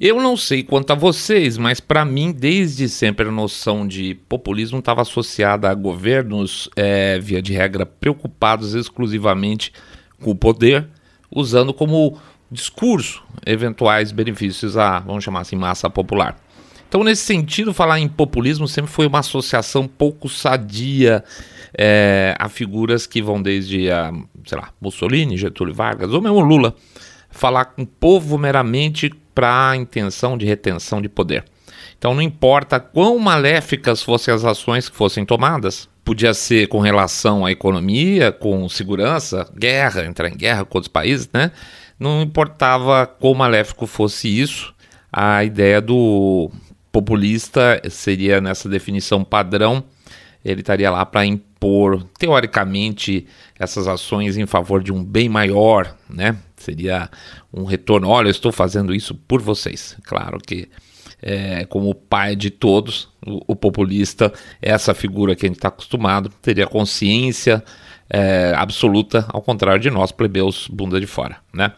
Eu não sei quanto a vocês, mas para mim, desde sempre, a noção de populismo estava associada a governos, é, via de regra, preocupados exclusivamente com o poder, usando como discurso eventuais benefícios à, vamos chamar assim, massa popular. Então, nesse sentido, falar em populismo sempre foi uma associação pouco sadia é, a figuras que vão desde, a, sei lá, Mussolini, Getúlio Vargas, ou mesmo Lula, falar com o povo meramente para a intenção de retenção de poder. Então não importa quão maléficas fossem as ações que fossem tomadas, podia ser com relação à economia, com segurança, guerra, entrar em guerra com outros países, né? Não importava quão maléfico fosse isso, a ideia do populista seria nessa definição padrão, ele estaria lá para impor, teoricamente, essas ações em favor de um bem maior, né? Seria um retorno. Olha, eu estou fazendo isso por vocês. Claro que, é, como pai de todos, o, o, populista essa figura que a gente está acostumado, teria consciência é, absoluta, ao contrário de nós, plebeus, bunda de fora, né?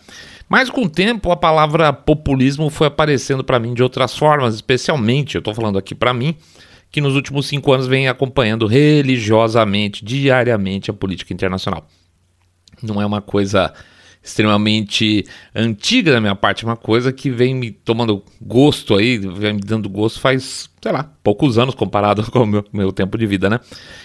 Mas com o tempo a palavra populismo foi aparecendo para mim de outras formas, especialmente, eu estou falando aqui para mim, que nos últimos cinco anos vem acompanhando religiosamente, diariamente a política internacional. Não é uma coisa extremamente antiga da minha parte, uma coisa que vem me tomando gosto aí, vem me dando gosto faz, sei lá, poucos anos comparado com o meu, meu tempo de vida, né?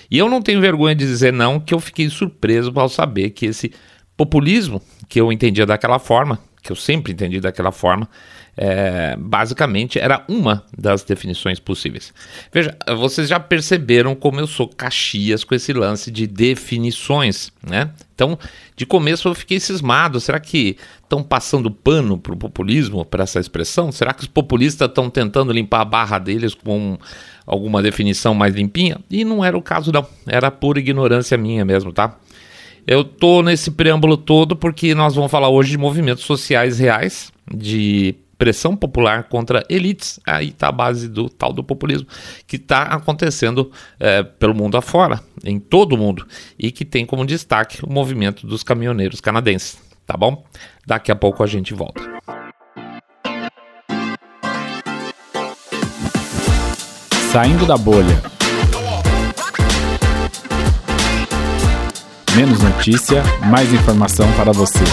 E eu não tenho vergonha de dizer não que eu fiquei surpreso ao saber que esse populismo, que eu entendia daquela forma, que eu sempre entendi daquela forma, é, basicamente era uma das definições possíveis. Veja, vocês já perceberam como eu sou caxias com esse lance de definições, né? Então, de começo eu fiquei cismado. Será que estão passando pano para o populismo, para essa expressão? Será que os populistas estão tentando limpar a barra deles com alguma definição mais limpinha? E não era o caso, não. Era pura ignorância minha mesmo, tá? Eu tô nesse preâmbulo todo porque nós vamos falar hoje de movimentos sociais reais, de pressão popular contra elites, aí está a base do tal do populismo, que está acontecendo é, pelo mundo afora, em todo o mundo, e que tem como destaque o movimento dos caminhoneiros canadenses, tá bom? Daqui a pouco a gente volta. Saindo da bolha. Menos notícia, mais informação para você.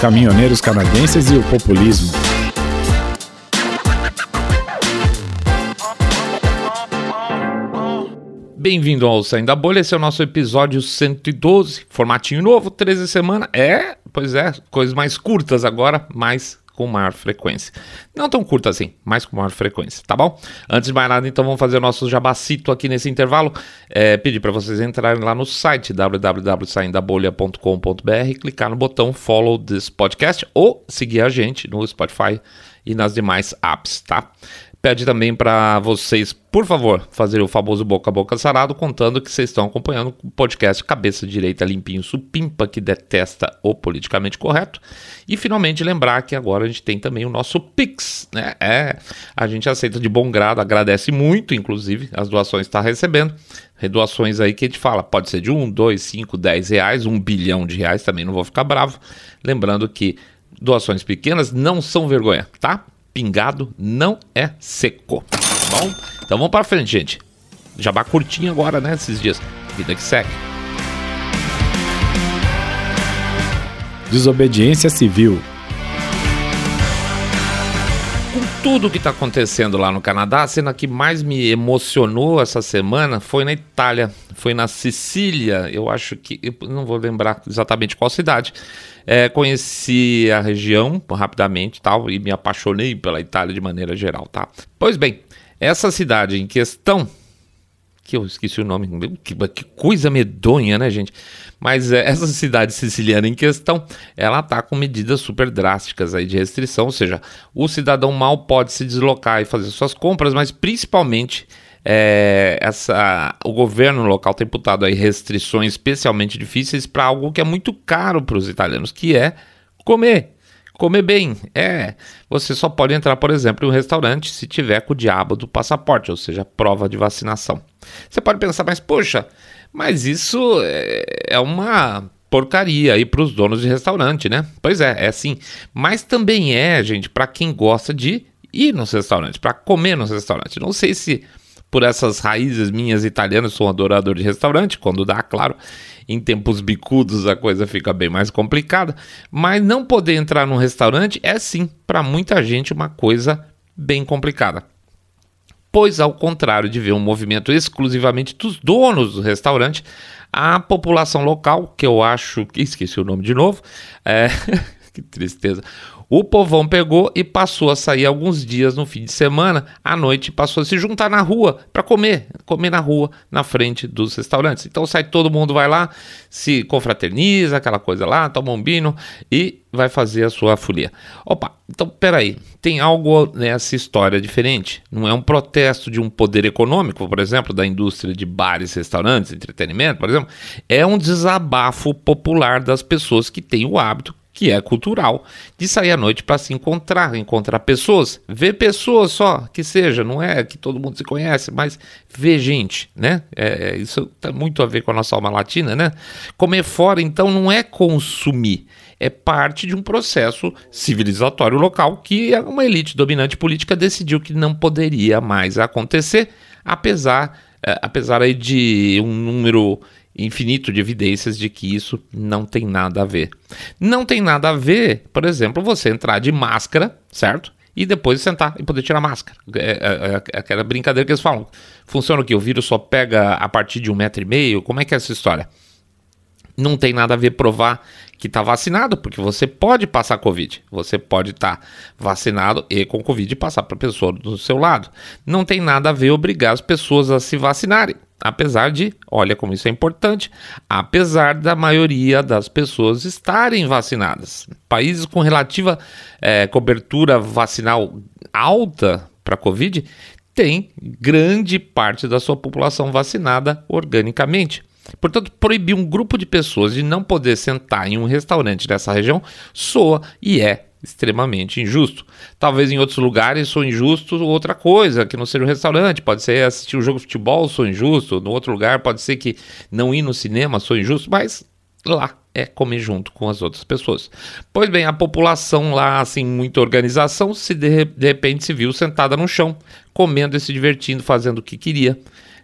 Caminhoneiros canadenses e o populismo. Bem-vindo ao Saindo da Bolha, esse é o nosso episódio 112, formatinho novo, 13 semanas. É, pois é, coisas mais curtas agora, mais com maior frequência. Não tão curta assim, mas com maior frequência, tá bom? Antes de mais nada, então vamos fazer o nosso jabacito aqui nesse intervalo. É, pedir para vocês entrarem lá no site www.saindabolha.com.br, clicar no botão Follow this podcast ou seguir a gente no Spotify e nas demais apps, tá? Pede também para vocês, por favor, fazer o famoso boca a boca sarado, contando que vocês estão acompanhando o podcast Cabeça Direita Limpinho Supimpa, que detesta o politicamente correto. E finalmente lembrar que agora a gente tem também o nosso Pix, né? É, a gente aceita de bom grado, agradece muito, inclusive, as doações que está recebendo. Redoações aí que a gente fala, pode ser de 1, 2, 5, 10 reais, 1 bilhão de reais, também não vou ficar bravo. Lembrando que doações pequenas não são vergonha, tá? Pingado não é seco. Tá bom? Então vamos para frente, gente. Jabá curtinho agora, né? Esses dias. Vida que segue. Desobediência civil. Tudo que está acontecendo lá no Canadá, a cena que mais me emocionou essa semana foi na Itália, foi na Sicília. Eu acho que, eu não vou lembrar exatamente qual cidade, é, conheci a região rapidamente tal, e me apaixonei pela Itália de maneira geral, tá? Pois bem, essa cidade em questão, que eu esqueci o nome, que, que coisa medonha, né, gente? Mas é, essa cidade siciliana em questão, ela tá com medidas super drásticas aí de restrição, ou seja, o cidadão mal pode se deslocar e fazer suas compras, mas principalmente é, essa, o governo local tem imputado aí restrições especialmente difíceis para algo que é muito caro para os italianos, que é comer. Comer bem, é. Você só pode entrar, por exemplo, em um restaurante se tiver com o diabo do passaporte, ou seja, prova de vacinação. Você pode pensar, mas poxa, mas isso é, é uma porcaria aí para os donos de restaurante, né? Pois é, é assim. Mas também é, gente, para quem gosta de ir nos restaurantes, para comer nos restaurantes. Não sei se por essas raízes minhas italianas, sou um adorador de restaurante, quando dá, claro. Em tempos bicudos a coisa fica bem mais complicada, mas não poder entrar num restaurante é sim, para muita gente, uma coisa bem complicada. Pois, ao contrário de ver um movimento exclusivamente dos donos do restaurante, a população local, que eu acho que esqueci o nome de novo, é, que tristeza. O povão pegou e passou a sair alguns dias no fim de semana, à noite passou a se juntar na rua para comer, comer na rua, na frente dos restaurantes. Então sai todo mundo, vai lá, se confraterniza, aquela coisa lá, toma um vinho e vai fazer a sua folia. Opa, então peraí, tem algo nessa história diferente. Não é um protesto de um poder econômico, por exemplo, da indústria de bares, restaurantes, entretenimento, por exemplo. É um desabafo popular das pessoas que têm o hábito que é cultural, de sair à noite para se encontrar, encontrar pessoas, ver pessoas só, que seja, não é que todo mundo se conhece, mas ver gente, né? É, isso tem muito a ver com a nossa alma latina, né? Comer fora, então, não é consumir, é parte de um processo civilizatório local que uma elite dominante política decidiu que não poderia mais acontecer, apesar, é, apesar aí de um número infinito de evidências de que isso não tem nada a ver. Não tem nada a ver, por exemplo, você entrar de máscara, certo? E depois sentar e poder tirar a máscara. É, é, é aquela brincadeira que eles falam. Funciona o que? O vírus só pega a partir de um metro e meio? Como é que é essa história? Não tem nada a ver provar que está vacinado, porque você pode passar Covid. Você pode estar tá vacinado e com Covid passar para a pessoa do seu lado. Não tem nada a ver obrigar as pessoas a se vacinarem. Apesar de, olha como isso é importante, apesar da maioria das pessoas estarem vacinadas. Países com relativa é, cobertura vacinal alta para Covid têm grande parte da sua população vacinada organicamente. Portanto, proibir um grupo de pessoas de não poder sentar em um restaurante dessa região soa e é extremamente injusto. Talvez em outros lugares sou injusto outra coisa, que não seja um restaurante, pode ser assistir um jogo de futebol, sou injusto, no outro lugar pode ser que não ir no cinema, sou injusto, mas lá é comer junto com as outras pessoas. Pois bem, a população lá, assim, muita organização, se de, de repente se viu sentada no chão, comendo e se divertindo, fazendo o que queria,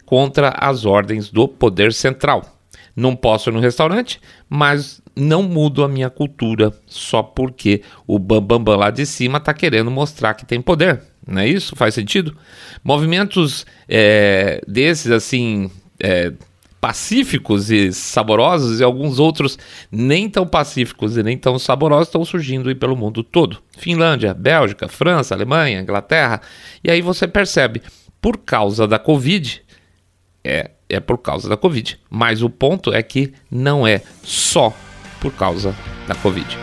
contra as ordens do poder central. Não posso ir no restaurante, mas não mudo a minha cultura só porque o Bambambam Bam Bam lá de cima está querendo mostrar que tem poder. Não é isso? Faz sentido? Movimentos é, desses, assim, é, pacíficos e saborosos, e alguns outros nem tão pacíficos e nem tão saborosos estão surgindo pelo mundo todo. Finlândia, Bélgica, França, Alemanha, Inglaterra. E aí você percebe, por causa da Covid, é, é por causa da Covid. Mas o ponto é que não é só por causa da Covid.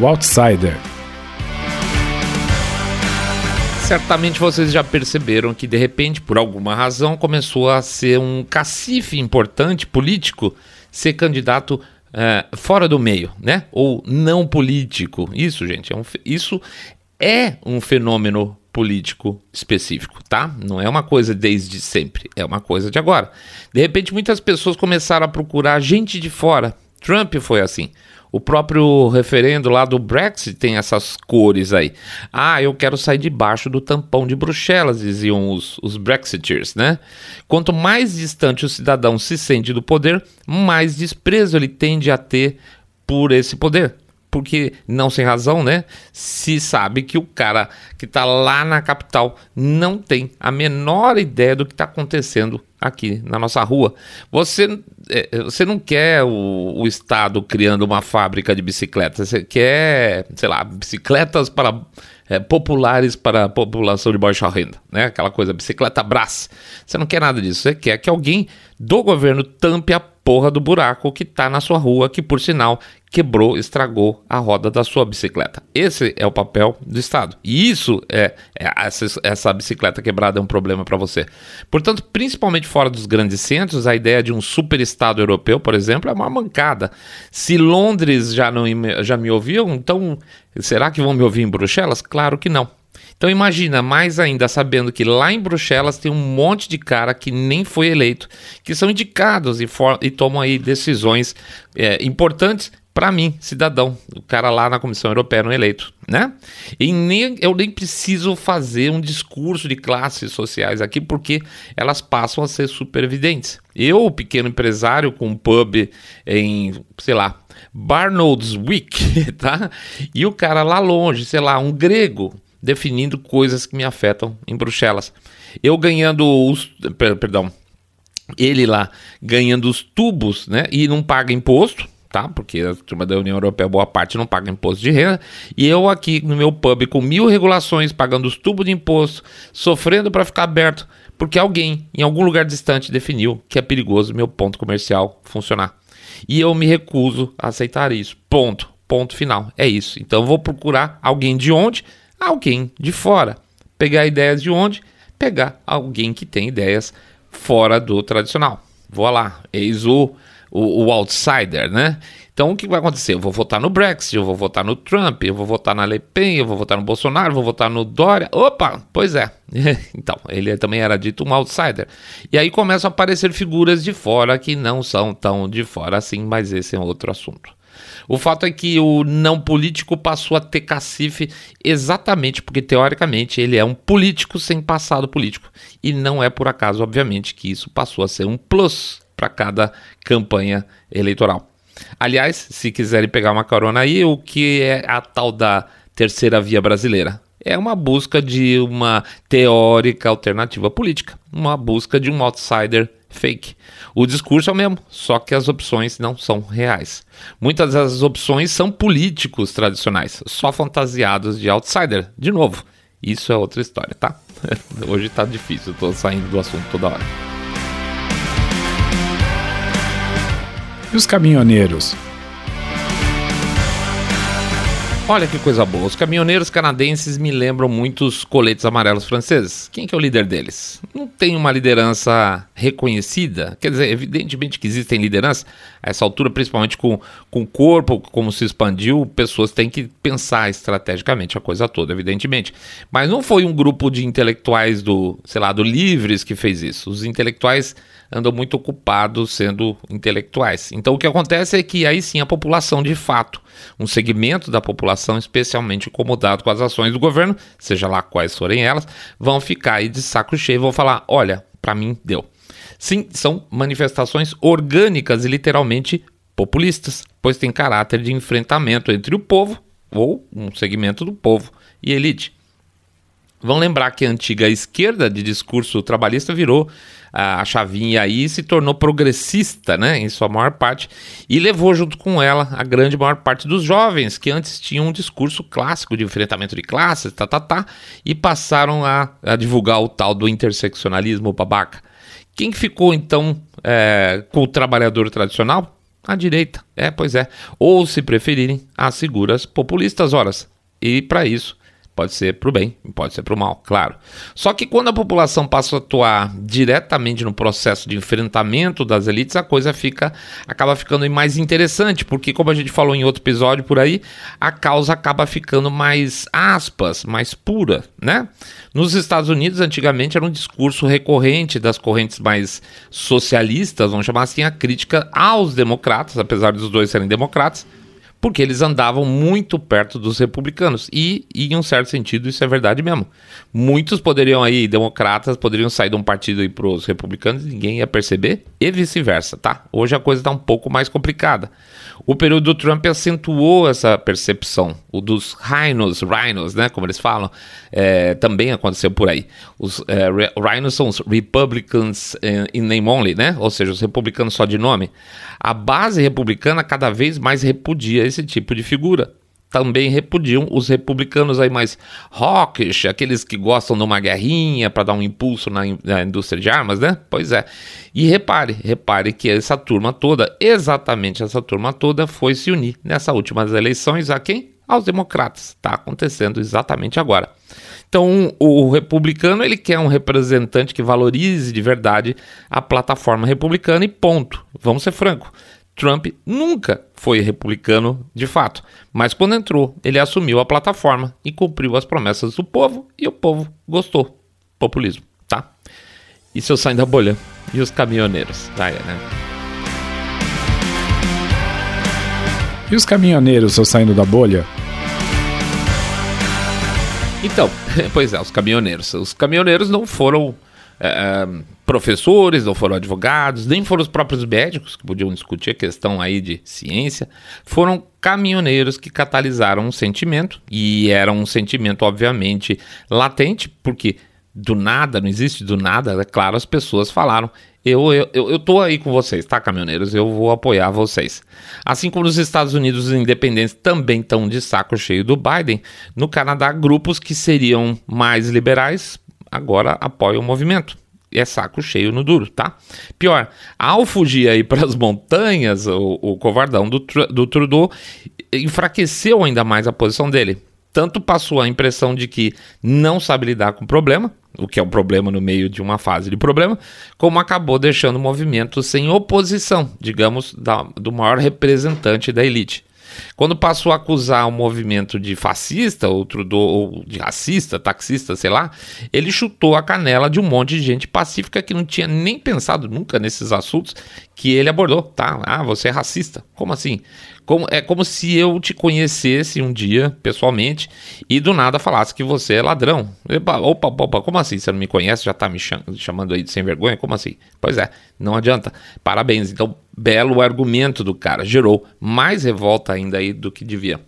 O Outsider. Certamente vocês já perceberam que de repente, por alguma razão, começou a ser um cacife importante político ser candidato é, fora do meio, né? Ou não político. Isso, gente, é um, isso é um fenômeno político específico, tá? Não é uma coisa desde sempre, é uma coisa de agora. De repente, muitas pessoas começaram a procurar gente de fora. Trump foi assim. O próprio referendo lá do Brexit tem essas cores aí. Ah, eu quero sair debaixo do tampão de Bruxelas, diziam os, os Brexiteers, né? Quanto mais distante o cidadão se sente do poder, mais desprezo ele tende a ter por esse poder porque não sem razão, né? Se sabe que o cara que está lá na capital não tem a menor ideia do que está acontecendo aqui na nossa rua. Você, é, você não quer o, o Estado criando uma fábrica de bicicletas, você quer, sei lá, bicicletas para é, populares para a população de baixa renda, né? Aquela coisa, bicicleta Brás. Você não quer nada disso, você quer que alguém do governo tampe a porra do buraco que está na sua rua, que por sinal quebrou, estragou a roda da sua bicicleta. Esse é o papel do Estado. E isso é, é essa, essa, bicicleta quebrada é um problema para você. Portanto, principalmente fora dos grandes centros, a ideia de um super Estado europeu, por exemplo, é uma mancada. Se Londres já não já me ouviu, então será que vão me ouvir em Bruxelas? Claro que não. Então imagina, mais ainda sabendo que lá em Bruxelas tem um monte de cara que nem foi eleito, que são indicados e, e tomam aí decisões é, importantes para mim, cidadão, o cara lá na Comissão Europeia não eleito, né? E nem, eu nem preciso fazer um discurso de classes sociais aqui, porque elas passam a ser super evidentes. Eu, pequeno empresário com um pub em, sei lá, Barnoldswick, tá? E o cara lá longe, sei lá, um grego, definindo coisas que me afetam em Bruxelas. Eu ganhando os. Perdão. Ele lá ganhando os tubos, né? E não paga imposto, tá? Porque a turma da União Europeia, boa parte, não paga imposto de renda. E eu aqui no meu pub com mil regulações, pagando os tubos de imposto, sofrendo para ficar aberto, porque alguém em algum lugar distante definiu que é perigoso meu ponto comercial funcionar. E eu me recuso a aceitar isso. Ponto. Ponto final. É isso. Então vou procurar alguém de onde? Alguém de fora. Pegar ideias de onde? Pegar alguém que tem ideias fora do tradicional. Vou lá. Eis o o, o, outsider, né? Então o que vai acontecer? Eu vou votar no Brexit, eu vou votar no Trump, eu vou votar na Le Pen, eu vou votar no Bolsonaro, eu vou votar no Dória. Opa, pois é. então, ele também era dito um outsider. E aí começam a aparecer figuras de fora que não são tão de fora assim, mas esse é outro assunto. O fato é que o não político passou a ter cacife exatamente porque, teoricamente, ele é um político sem passado político. E não é por acaso, obviamente, que isso passou a ser um plus para cada campanha eleitoral. Aliás, se quiserem pegar uma carona aí, o que é a tal da terceira via brasileira? É uma busca de uma teórica alternativa política, uma busca de um outsider fake. O discurso é o mesmo, só que as opções não são reais. Muitas das opções são políticos tradicionais, só fantasiados de outsider. De novo, isso é outra história, tá? Hoje tá difícil, tô saindo do assunto toda hora. E os caminhoneiros? Olha que coisa boa. Os caminhoneiros canadenses me lembram muitos coletes amarelos franceses. Quem que é o líder deles? Não tem uma liderança reconhecida. Quer dizer, evidentemente que existem lideranças. A essa altura, principalmente com, com o corpo, como se expandiu, pessoas têm que pensar estrategicamente a coisa toda, evidentemente. Mas não foi um grupo de intelectuais do, sei lá, do Livres que fez isso. Os intelectuais andam muito ocupados sendo intelectuais. Então o que acontece é que aí sim a população de fato, um segmento da população especialmente incomodado com as ações do governo, seja lá quais forem elas, vão ficar aí de saco cheio e vão falar: olha, para mim deu. Sim, são manifestações orgânicas e literalmente populistas, pois tem caráter de enfrentamento entre o povo ou um segmento do povo e elite. Vão lembrar que a antiga esquerda de discurso trabalhista virou a chavinha aí e se tornou progressista, né, em sua maior parte, e levou junto com ela a grande maior parte dos jovens que antes tinham um discurso clássico de enfrentamento de classes, tá, tá, tá, e passaram a, a divulgar o tal do interseccionalismo babaca. Quem ficou então é, com o trabalhador tradicional? A direita, é, pois é. Ou, se preferirem, as figuras populistas, horas. E para isso Pode ser para o bem, pode ser para o mal, claro. Só que quando a população passa a atuar diretamente no processo de enfrentamento das elites, a coisa fica acaba ficando mais interessante, porque como a gente falou em outro episódio por aí, a causa acaba ficando mais aspas, mais pura, né? Nos Estados Unidos, antigamente era um discurso recorrente das correntes mais socialistas, vamos chamar assim, a crítica aos democratas, apesar dos dois serem democratas porque eles andavam muito perto dos republicanos. E, e, em um certo sentido, isso é verdade mesmo. Muitos poderiam aí, democratas, poderiam sair de um partido e para os republicanos e ninguém ia perceber, e vice-versa, tá? Hoje a coisa está um pouco mais complicada. O período do Trump acentuou essa percepção. O dos rhinos, rhinos, né, como eles falam, é, também aconteceu por aí. Os é, rhinos são os Republicans in name only, né? Ou seja, os republicanos só de nome. A base republicana cada vez mais repudia esse tipo de figura. Também repudiam os republicanos aí mais hawkish, aqueles que gostam de uma guerrinha para dar um impulso na, na indústria de armas, né? Pois é. E repare, repare que essa turma toda, exatamente essa turma toda, foi se unir nessas últimas eleições a quem? Aos democratas. Está acontecendo exatamente agora. Então, o republicano ele quer um representante que valorize de verdade a plataforma republicana e ponto. Vamos ser franco. Trump nunca foi republicano de fato, mas quando entrou, ele assumiu a plataforma e cumpriu as promessas do povo e o povo gostou. Populismo, tá? E se eu sair da bolha? E os caminhoneiros? Ah, é, né? E os caminhoneiros estão saindo da bolha? Então, pois é, os caminhoneiros. Os caminhoneiros não foram é, professores, não foram advogados, nem foram os próprios médicos que podiam discutir a questão aí de ciência. Foram caminhoneiros que catalisaram um sentimento, e era um sentimento, obviamente, latente, porque do nada, não existe do nada, é claro, as pessoas falaram. Eu, eu, eu, eu tô aí com vocês, tá, caminhoneiros? Eu vou apoiar vocês. Assim como nos Estados Unidos, os independentes também estão de saco cheio do Biden, no Canadá, grupos que seriam mais liberais agora apoiam o movimento. É saco cheio no duro, tá? Pior, ao fugir aí para as montanhas, o, o covardão do, do Trudeau enfraqueceu ainda mais a posição dele tanto passou a impressão de que não sabe lidar com o problema, o que é um problema no meio de uma fase de problema, como acabou deixando o movimento sem oposição, digamos, da, do maior representante da elite. Quando passou a acusar o movimento de fascista, ou Trudeau, ou de racista, taxista, sei lá, ele chutou a canela de um monte de gente pacífica que não tinha nem pensado nunca nesses assuntos que ele abordou, tá? Ah, você é racista. Como assim? Como, é como se eu te conhecesse um dia, pessoalmente, e do nada falasse que você é ladrão. Opa, opa, opa, como assim? Você não me conhece, já tá me chamando aí de sem vergonha? Como assim? Pois é, não adianta. Parabéns. Então, belo argumento do cara. Gerou mais revolta ainda aí do que devia.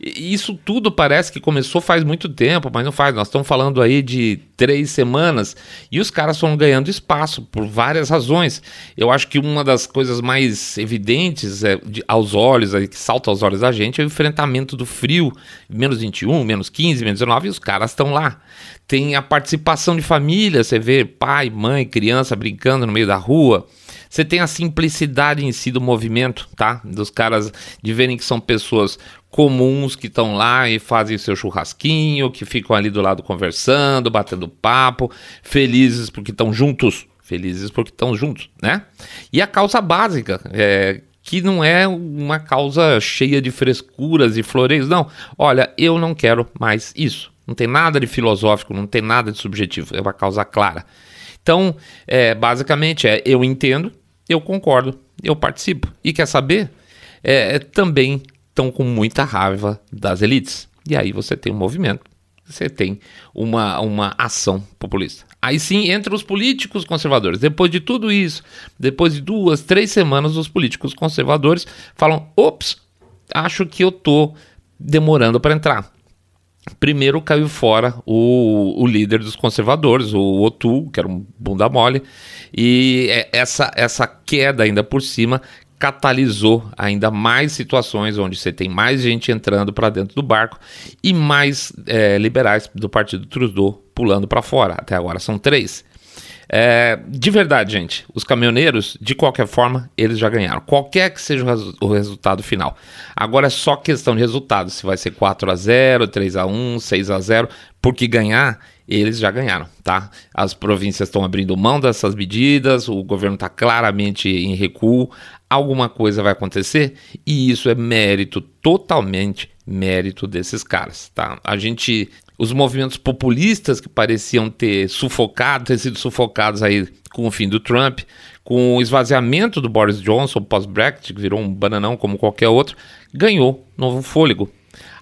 Isso tudo parece que começou faz muito tempo, mas não faz. Nós estamos falando aí de três semanas e os caras foram ganhando espaço por várias razões. Eu acho que uma das coisas mais evidentes é, de, aos olhos, aí, que salta aos olhos da gente, é o enfrentamento do frio, menos 21, menos 15, menos 19, e os caras estão lá. Tem a participação de família, você vê pai, mãe, criança brincando no meio da rua. Você tem a simplicidade em si do movimento, tá? Dos caras de verem que são pessoas comuns que estão lá e fazem seu churrasquinho, que ficam ali do lado conversando, batendo papo, felizes porque estão juntos, felizes porque estão juntos, né? E a causa básica, é, que não é uma causa cheia de frescuras e floreios, não. Olha, eu não quero mais isso. Não tem nada de filosófico, não tem nada de subjetivo, é uma causa clara. Então, é, basicamente, é eu entendo, eu concordo, eu participo. E quer saber? É, também estão com muita raiva das elites. E aí você tem um movimento, você tem uma, uma ação populista. Aí sim entra os políticos conservadores. Depois de tudo isso, depois de duas, três semanas, os políticos conservadores falam: ops, acho que eu tô demorando para entrar. Primeiro caiu fora o, o líder dos conservadores, o Otu, que era um bunda mole, e é, essa, essa queda ainda por cima catalisou ainda mais situações onde você tem mais gente entrando para dentro do barco e mais é, liberais do partido Trudeau pulando para fora. Até agora são três. É, de verdade, gente, os caminhoneiros, de qualquer forma, eles já ganharam. Qualquer que seja o, resu o resultado final. Agora é só questão de resultado. Se vai ser 4 a 0 3 a 1 6 a 0 porque ganhar, eles já ganharam, tá? As províncias estão abrindo mão dessas medidas, o governo está claramente em recuo, alguma coisa vai acontecer e isso é mérito, totalmente mérito desses caras, tá? A gente os movimentos populistas que pareciam ter sufocado, ter sido sufocados aí com o fim do Trump, com o esvaziamento do Boris Johnson pós-Brexit, que virou um bananão como qualquer outro, ganhou novo fôlego.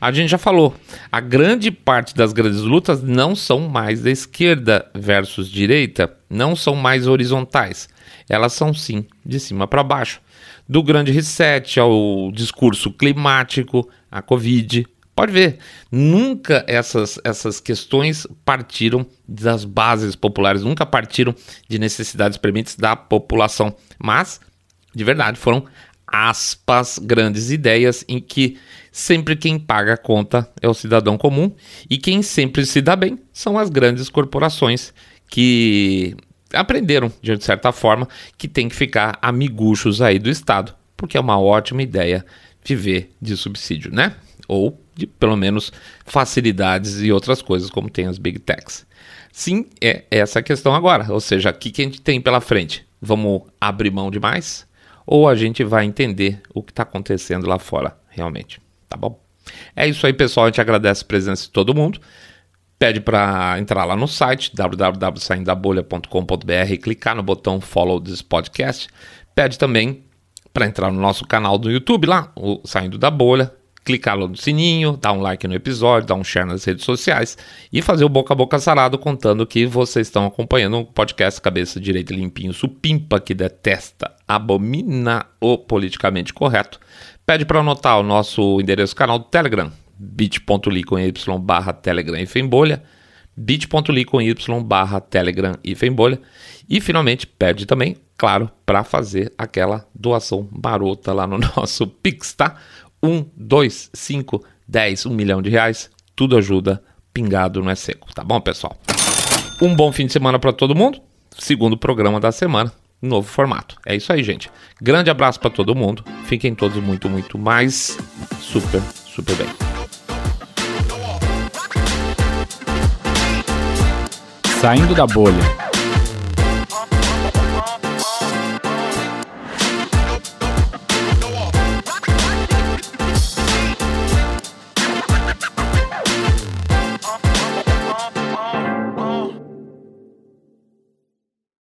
A gente já falou, a grande parte das grandes lutas não são mais da esquerda versus direita, não são mais horizontais. Elas são sim de cima para baixo. Do grande reset ao discurso climático, a Covid, Pode ver, nunca essas, essas questões partiram das bases populares, nunca partiram de necessidades prementes da população, mas, de verdade, foram aspas, grandes ideias em que sempre quem paga a conta é o cidadão comum e quem sempre se dá bem são as grandes corporações que aprenderam, de certa forma, que tem que ficar amiguchos aí do Estado, porque é uma ótima ideia viver de subsídio, né? Ou de pelo menos facilidades e outras coisas como tem as big techs. Sim, é essa a questão agora. Ou seja, o que, a gente tem pela frente? Vamos abrir mão de mais? ou a gente vai entender o que está acontecendo lá fora, realmente. Tá bom? É isso aí, pessoal. A gente agradece a presença de todo mundo. Pede para entrar lá no site www.saindabolha.com.br e clicar no botão Follow this podcast. Pede também para entrar no nosso canal do YouTube lá, o Saindo da Bolha, clicar lá no sininho, dar um like no episódio, dar um share nas redes sociais e fazer o boca a boca sarado contando que vocês estão acompanhando o podcast Cabeça Direita Limpinho Supimpa que detesta, abomina o politicamente correto. Pede para anotar o nosso endereço canal do Telegram, bit.ly com y barra telegram e fembolha, bit.ly com y barra telegram e fembolha. E finalmente pede também, claro, para fazer aquela doação marota lá no nosso Pix, tá? 1, 2, 5, 10, 1 milhão de reais, tudo ajuda, pingado não é seco, tá bom, pessoal? Um bom fim de semana para todo mundo. Segundo programa da semana, novo formato. É isso aí, gente. Grande abraço para todo mundo. Fiquem todos muito, muito mais super, super bem. Saindo da bolha.